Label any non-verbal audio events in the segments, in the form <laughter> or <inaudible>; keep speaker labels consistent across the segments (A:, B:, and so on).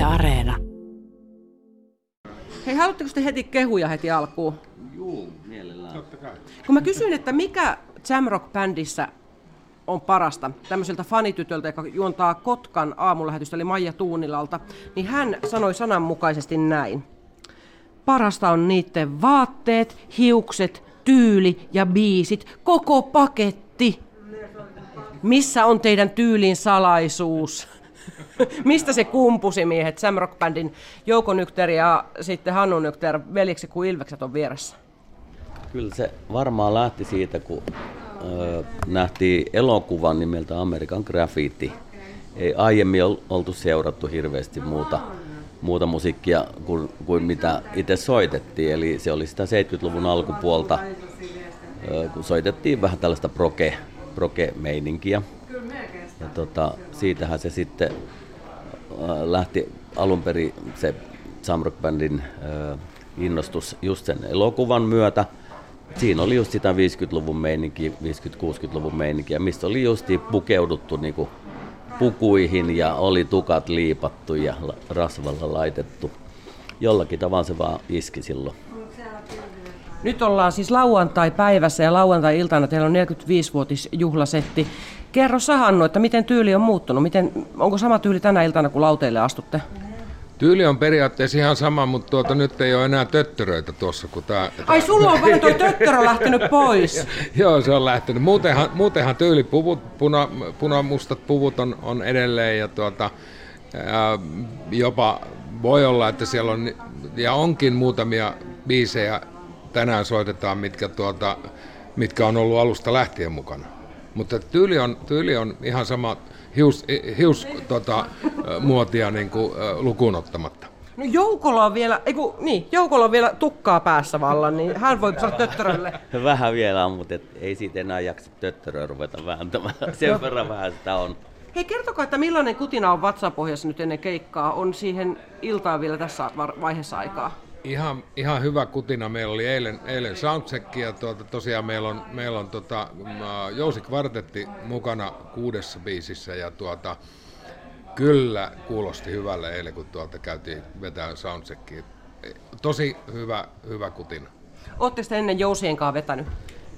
A: Yle Areena.
B: Hei, haluatteko te heti kehuja heti alkuun?
C: Juu, mielellään. Totta kai.
B: Kun mä kysyin, että mikä Jamrock-bändissä on parasta tämmöiseltä fanitytöltä, joka juontaa Kotkan aamulähetystä, eli Maija Tuunilalta, niin hän sanoi sananmukaisesti näin. Parasta on niiden vaatteet, hiukset, tyyli ja biisit, koko paketti. Missä on teidän tyylin salaisuus? <laughs> Mistä se kumpusi miehet, Samrock Bandin Jouko Nykter ja sitten Hannu Nykter, veljeksi kun Ilvekset on vieressä?
C: Kyllä se varmaan lähti siitä, kun ö, nähtiin elokuvan nimeltä American Graffiti. Ei aiemmin oltu seurattu hirveästi muuta, muuta musiikkia kuin, kuin mitä itse soitettiin. Eli se oli sitä 70-luvun alkupuolta, ö, kun soitettiin vähän tällaista proke, proke-meininkiä. Ja tota, siitähän se sitten lähti alun perin se Samrock Bandin innostus just sen elokuvan myötä. Siinä oli just sitä 50-luvun meininki, 50-60-luvun meininkiä, mistä oli just pukeuduttu niinku pukuihin ja oli tukat liipattu ja rasvalla laitettu. Jollakin tavalla se vaan iski silloin.
B: Nyt ollaan siis lauantai-päivässä ja lauantai-iltana teillä on 45-vuotisjuhlasetti. Kerro sä Hannu, että miten tyyli on muuttunut? Miten, onko sama tyyli tänä iltana, kun lauteille astutte?
D: Tyyli on periaatteessa ihan sama, mutta tuota, nyt ei ole enää töttöröitä tuossa. Kun tää,
B: Ai sulla on vähän tuo töttörö lähtenyt pois. <laughs>
D: Joo, se on lähtenyt. Muutenhan, muutenhan puvut, puna, punamustat puvut on, on edelleen ja tuota, ää, jopa voi olla, että siellä on ja onkin muutamia biisejä tänään soitetaan, mitkä, tuota, mitkä on ollut alusta lähtien mukana. Mutta tyyli on, tyyli on ihan sama hius, hius tota, muotia niin kuin, lukuun ottamatta.
B: No Joukolla on vielä, eiku, niin, Joukolla on vielä tukkaa päässä vallan, niin hän voi saada töttörölle.
C: Vähän vielä on, mutta et ei siitä enää jaksa töttöröä ruveta vääntämään. Sen verran vähän sitä on.
B: Hei, kertokaa, että millainen kutina on vatsapohjassa nyt ennen keikkaa? On siihen iltaan vielä tässä vaiheessa aikaa?
D: Ihan, ihan hyvä kutina. Meillä oli eilen, eilen soundcheck ja tuota, tosiaan meillä on, meillä on tota, Jousi Kvartetti mukana kuudessa biisissä ja tuota, kyllä kuulosti hyvälle eilen, kun tuolta käytiin vetää soundcheckia. Tosi hyvä, hyvä kutina.
B: Oletteko te ennen Jousien kanssa vetänyt?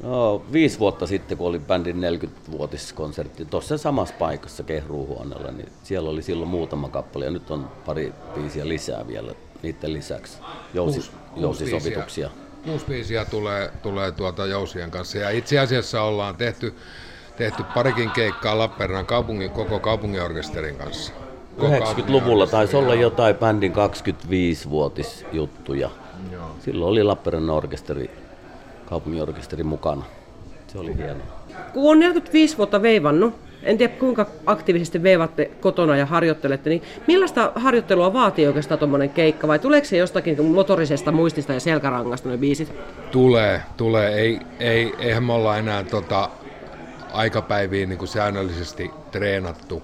C: No, viisi vuotta sitten, kun oli bändin 40-vuotiskonsertti tuossa samassa paikassa Kehruuhuoneella, niin siellä oli silloin muutama kappale ja nyt on pari biisiä lisää vielä niiden lisäksi jousi, kuusi, jousisovituksia.
D: Kuusi biisiä tulee, tulee tuota jousien kanssa ja itse asiassa ollaan tehty, tehty parikin keikkaa Lappeenrannan kaupungin, koko kaupunginorkesterin kanssa.
C: 90-luvulla taisi olla jotain bändin 25-vuotisjuttuja. Silloin oli Lappeenrannan orkesteri, kaupunginorkesteri mukana. Se oli hienoa.
B: Kun on 45 vuotta veivannut, en tiedä kuinka aktiivisesti veivatte kotona ja harjoittelette, niin millaista harjoittelua vaatii oikeastaan tuommoinen keikka vai tuleeko se jostakin motorisesta muistista ja selkärangasta ne biisit?
D: Tulee, tulee. Ei, ei, eihän me olla enää tota, aikapäiviin niin kuin säännöllisesti treenattu.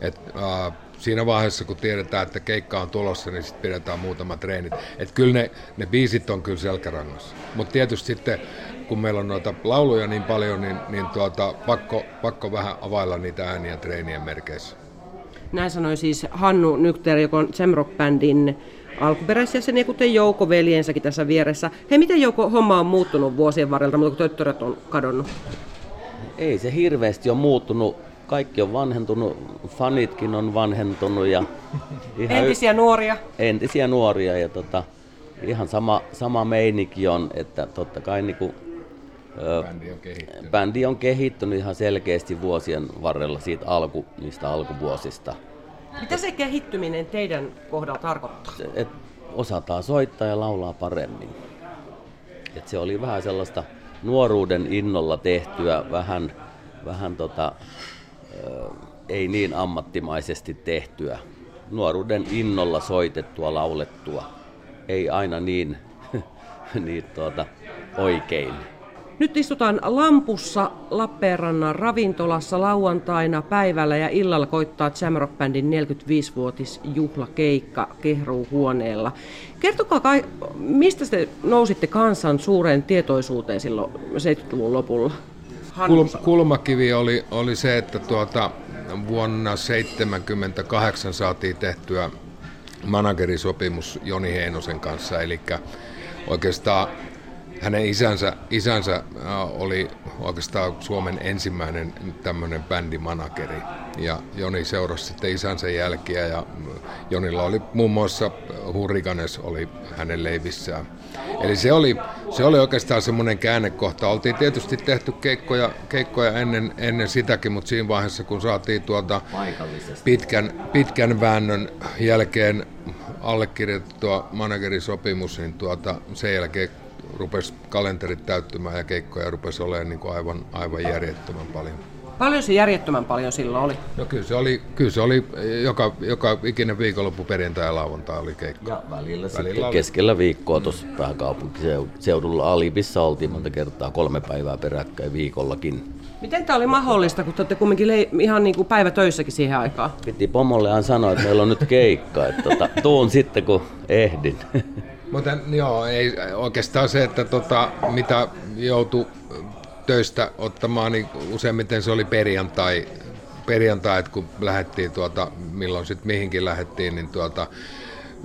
D: Et, äh, siinä vaiheessa, kun tiedetään, että keikka on tulossa, niin sitten pidetään muutama treenit. Et kyllä ne, ne biisit on kyllä selkärangassa. Mutta tietysti sitten kun meillä on noita lauluja niin paljon, niin, niin tuota, pakko, pakko vähän availla niitä ääniä treenien merkeissä.
B: Näin sanoi siis Hannu Nykter, joka on Semrock Bandin alkuperäisjäseniä, kuten Jouko veljensäkin tässä vieressä. Hei, miten Jouko homma on muuttunut vuosien varrelta, mutta kun töttörät on kadonnut?
C: Ei se hirveästi ole muuttunut. Kaikki on vanhentunut, fanitkin on vanhentunut. Ja
B: ihan entisiä y- nuoria.
C: Entisiä nuoria ja tota, ihan sama, sama meininki on, että totta kai niin kuin
D: Bändi on kehittynyt.
C: Bändi on kehittynyt ihan selkeästi vuosien varrella siitä alku, niistä alkuvuosista.
B: Mitä se kehittyminen teidän kohdalla tarkoittaa? Se,
C: et osataan soittaa ja laulaa paremmin. Et se oli vähän sellaista nuoruuden innolla tehtyä, vähän, vähän tota, ei niin ammattimaisesti tehtyä. Nuoruuden innolla soitettua, laulettua. Ei aina niin, <laughs> niin tuota, oikein.
B: Nyt istutaan Lampussa Lappeenrannan ravintolassa lauantaina päivällä ja illalla koittaa Jamrock Bandin 45-vuotisjuhlakeikka Kehruuhuoneella. Kertokaa, kai, mistä te nousitte kansan suureen tietoisuuteen silloin 70-luvun lopulla?
D: Kul- kulmakivi oli, oli se, että tuota, vuonna 1978 saatiin tehtyä managerisopimus Joni Heinosen kanssa, eli oikeastaan hänen isänsä, isänsä oli oikeastaan Suomen ensimmäinen tämmöinen bändimanageri. Ja Joni seurasi sitten isänsä jälkiä ja Jonilla oli muun muassa Hurrikanes oli hänen leivissään. Eli se oli, se oli oikeastaan semmoinen käännekohta. Oltiin tietysti tehty keikkoja, keikkoja ennen, ennen sitäkin, mutta siinä vaiheessa kun saatiin tuota pitkän, pitkän väännön jälkeen allekirjoitettua managerisopimus, niin tuota, sen jälkeen rupesi kalenterit täyttymään ja keikkoja rupesi olemaan niin kuin aivan, aivan järjettömän paljon.
B: Paljon se järjettömän paljon silloin oli?
D: No kyllä se oli, kyllä se oli joka, joka ikinen viikonloppu perjantai ja lauantai oli keikka.
C: Ja välillä, välillä sitten oli... keskellä viikkoa tuossa pääkaupunkiseudulla Alipissa oltiin monta kertaa kolme päivää peräkkäin viikollakin.
B: Miten tämä oli mahdollista, kun te olette kumminkin le- ihan niin kuin päivätöissäkin siihen aikaan?
C: Piti pomollehan sanoa, että meillä on nyt keikka, että tota, tuun sitten kun ehdin.
D: Mutta joo, ei oikeastaan se, että tota, mitä joutui töistä ottamaan, niin useimmiten se oli perjantai, perjantai että kun lähdettiin tuota, milloin sitten mihinkin lähdettiin, niin tuota,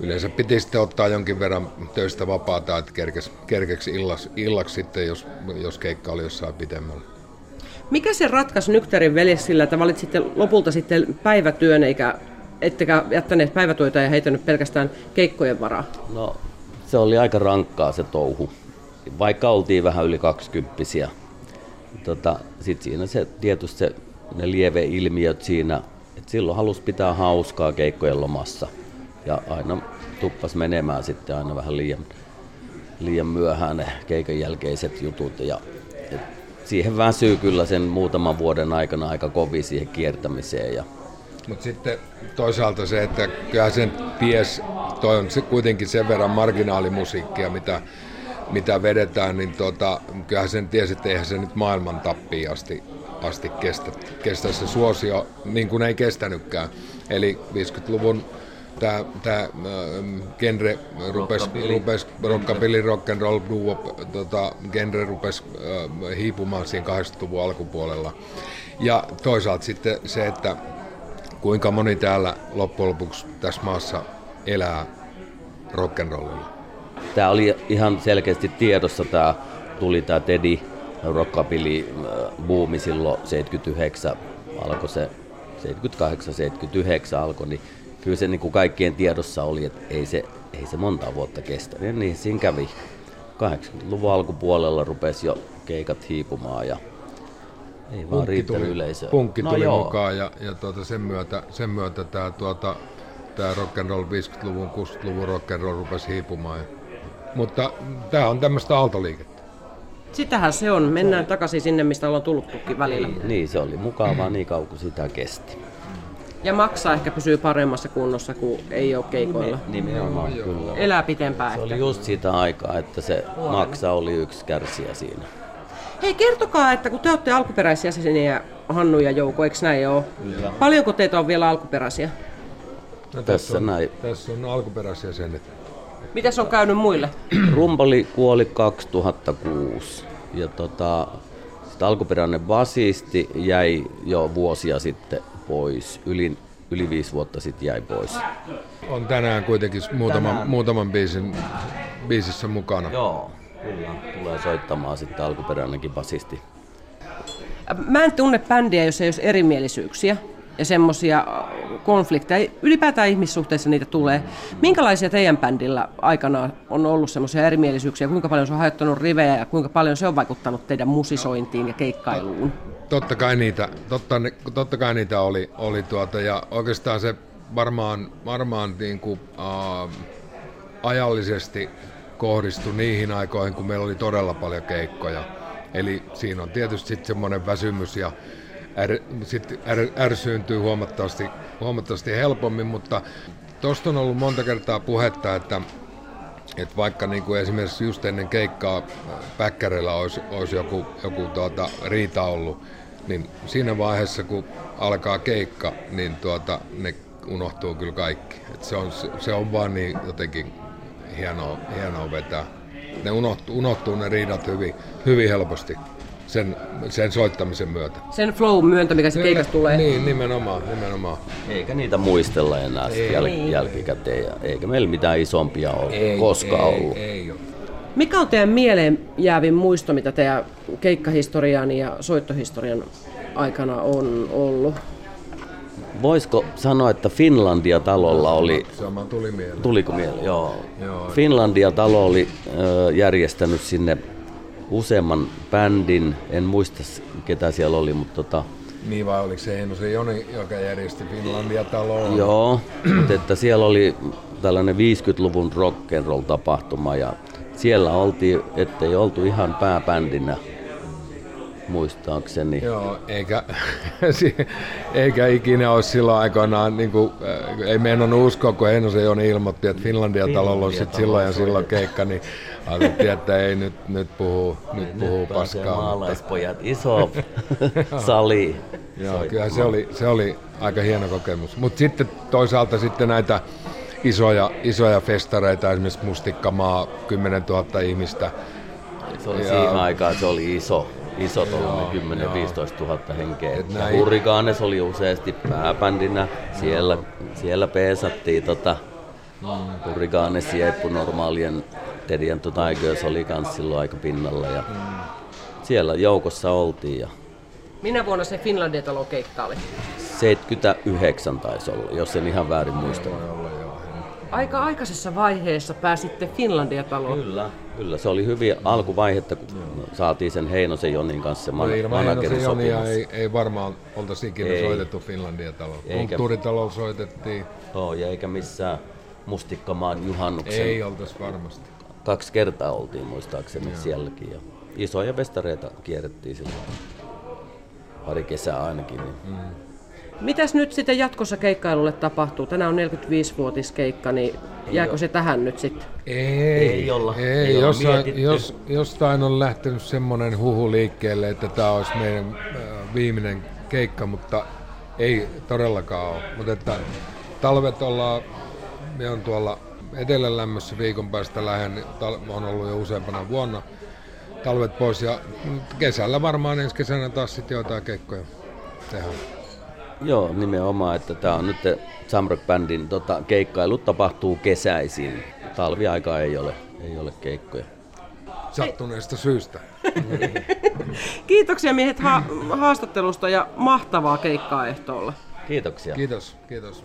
D: yleensä piti sitten ottaa jonkin verran töistä vapaata, että kerkesi, kerkeksi illaksi, illaksi sitten, jos, jos keikka oli jossain pitemmällä.
B: Mikä se ratkaisi Nykterin veljes sillä, että valitsitte lopulta sitten päivätyön, eikä ettekä jättäneet päivätyötä ja heitänyt pelkästään keikkojen varaa?
C: No, se oli aika rankkaa se touhu. Vaikka oltiin vähän yli kaksikymppisiä, tota, sitten siinä se tietysti se, ne ilmiöt siinä, että silloin halusi pitää hauskaa keikkojen lomassa. Ja aina tuppas menemään sitten aina vähän liian, liian myöhään ne keikan jälkeiset jutut. Ja, et siihen väsyy kyllä sen muutaman vuoden aikana aika kovin siihen kiertämiseen. Ja,
D: mutta sitten toisaalta se, että kyllä sen ties, toi on se kuitenkin sen verran marginaalimusiikkia, mitä mitä vedetään, niin tota, kyllähän sen tiesi, että eihän se nyt maailman tappiin asti, asti kestä, kestä se suosio, niin kuin ei kestänytkään. Eli 50-luvun tämä tää, äh, genre rupesi, rupes, rockabilly, rock and roll, duo, tota, genre rupesi äh, hiipumaan siinä 80-luvun alkupuolella. Ja toisaalta sitten se, että kuinka moni täällä loppujen lopuksi tässä maassa elää rock'n'rollilla
C: tämä oli ihan selkeästi tiedossa, tämä tuli tämä Teddy rockabilly äh, buumi silloin 79, alkoi se 78-79 alkoi, niin kyllä se niin kuin kaikkien tiedossa oli, että ei se, ei se monta vuotta kestä. Ja niin siinä kävi. 80-luvun alkupuolella rupesi jo keikat hiipumaan ja ei vaan riittänyt yleisöä.
D: Punkki no tuli joo. mukaan ja, ja tuota, sen myötä, sen myötä tämä tuota, tämä rock and roll 50-luvun, 60-luvun rock and roll rupesi hiipumaan. Ja mutta tämä on tämmöistä aaltoliikettä.
B: Sitähän se on. Mennään takaisin sinne, mistä ollaan tullutkin välillä.
C: Niin, niin, se oli mukavaa niin kauan kuin sitä kesti.
B: Ja maksaa ehkä pysyy paremmassa kunnossa kuin ei ole keikoilla.
C: Nimenomaan, kyllä.
B: Elää pitempään.
C: Se ehkä. oli just sitä aikaa, että se maksa oli yksi kärsiä siinä.
B: Hei, kertokaa, että kun te olette alkuperäisiä jäseniä, Hannu ja Jouko, eikö näin ole? Kyllä. Paljonko teitä on vielä alkuperäisiä?
D: No, tässä, tässä, on, näin. tässä on alkuperäisiä jäsenet.
B: Mitäs on käynyt muille? <clears throat>
C: Rumpali kuoli 2006 ja tota, sit alkuperäinen basisti jäi jo vuosia sitten pois. Yli, yli viisi vuotta sitten jäi pois.
D: On tänään kuitenkin muutaman, tänään. muutaman biisin, biisissä mukana.
C: Joo, kyllä. Tulee soittamaan sitten alkuperäinenkin basisti.
B: Mä en tunne bändiä, jos ei olisi erimielisyyksiä ja semmoisia konflikteja. Ylipäätään ihmissuhteissa niitä tulee. Minkälaisia teidän bändillä aikana on ollut semmoisia erimielisyyksiä? Kuinka paljon se on hajottanut rivejä ja kuinka paljon se on vaikuttanut teidän musisointiin ja keikkailuun?
D: Totta kai niitä, totta, totta kai niitä oli, oli tuota, ja oikeastaan se varmaan, varmaan niin kuin, uh, ajallisesti kohdistui niihin aikoihin, kun meillä oli todella paljon keikkoja. Eli siinä on tietysti sitten semmoinen väsymys ja är, sit är, ärsyyntyy huomattavasti, huomattavasti helpommin, mutta tuosta on ollut monta kertaa puhetta, että, että vaikka niin kuin esimerkiksi just ennen keikkaa päkkärillä olisi, olisi joku, joku tuota, riita ollut, niin siinä vaiheessa kun alkaa keikka, niin tuota, ne unohtuu kyllä kaikki. Et se, on, se on vaan niin jotenkin hienoa, hienoa vetää. Ne unohtuu, unohtuu ne riidat hyvin, hyvin helposti sen, sen soittamisen myötä.
B: Sen flow myöntä, mikä se keikasta tulee.
D: Niin, nimenomaan, nimenomaan.
C: Eikä niitä muistella enää ei, jäl-
B: Niin.
C: jälkikäteen. Ja eikä meillä mitään isompia ole koskaan
D: ei,
C: ollut.
D: Ei ole.
B: Mikä on teidän mieleen jäävin muisto, mitä teidän keikkahistorian ja soittohistorian aikana on ollut?
C: Voisiko sanoa, että Finlandia-talolla oli
D: Sama tuli mieleen.
C: Tuliko mieleen? Joo.
D: Joo.
C: Finlandia-talo oli ö, järjestänyt sinne useamman bändin, en muista ketä siellä oli, mutta tota,
D: Niin vai oliko se Heinosen Joni, joka järjesti Finlandia-taloon?
C: joo, mutta että siellä oli tällainen 50-luvun rock'n'roll tapahtuma ja siellä oltiin, ettei oltu ihan pääbändinä muistaakseni.
D: Joo, eikä, <laughs> eikä ikinä olisi silloin aikoinaan, niin kuin, äh, ei meidän uskoa, kun Heinosen Joni ilmoitti, että Finlandia-talolla on sitten silloin ja silloin keikka, niin ajateltiin, että ei nyt, nyt puhuu, nyt puhuu
C: Nyt
D: paskaa.
C: Maalaispojat, iso <laughs> sali.
D: joo, kyllä se oli, se oli aika hieno kokemus. Mutta sitten toisaalta sitten näitä isoja, isoja festareita, esimerkiksi Mustikkamaa, 10 000 ihmistä,
C: Se oli
D: Ja-
C: siihen aikaan, se oli iso, iso tuollainen 10-15 000 henkeä.
D: Et
C: Ja
D: näin-
C: Hurrikaanes oli useasti pääbändinä, siellä, siellä peesattiin tota, Hurrikaanes ja Normaalien Teddy and the Tigers oli kans silloin aika pinnalla ja siellä joukossa oltiin ja
B: Minä vuonna se Finlandia-talo keikka oli?
C: 79 taisi olla, jos en ihan väärin muista.
B: Aika aikaisessa vaiheessa pääsitte Finlandia-taloon.
C: Kyllä, kyllä. Se oli hyvin alkuvaihetta, kun saatiin sen Heinosen Jonin kanssa se man-
D: No ilman Heinosen Jonia ei, ei varmaan oltaisi ikinä
C: Ei.
D: soitettu Finlandia-talo.
C: Eikä.
D: Kulttuuritalo soitettiin,
C: Joo, ja eikä missään Mustikkamaan juhannuksen.
D: ei oltaisi varmasti.
C: Kaksi kertaa oltiin muistaakseni Joo. sielläkin. Ja isoja festareita kierrettiin silloin. Pari kesää ainakin. Niin. Mm.
B: Mitäs nyt sitten jatkossa keikkailulle tapahtuu? Tänään on 45-vuotiskeikka, niin jääkö se tähän nyt sitten?
D: Ei,
C: Ei olla-
D: ei,
C: ei olla
D: jossain,
C: mietitty.
D: jos, jostain on lähtenyt semmoinen huhu liikkeelle, että tämä olisi meidän äh, viimeinen keikka, mutta ei todellakaan ole. Mutta että talvet ollaan, me on tuolla etelälämmössä viikon päästä lähen, on ollut jo useampana vuonna talvet pois ja kesällä varmaan ensi kesänä taas sitten jotain keikkoja tehdään.
C: Joo, nimenomaan, että tämä on nyt Samrock Bandin tota, keikkailu tapahtuu kesäisin. Talviaika ei ole, ei ole keikkoja.
D: Sattuneesta syystä. <laughs>
B: Kiitoksia miehet ha- haastattelusta ja mahtavaa keikkaa ehtoolla.
C: Kiitoksia.
D: Kiitos, kiitos.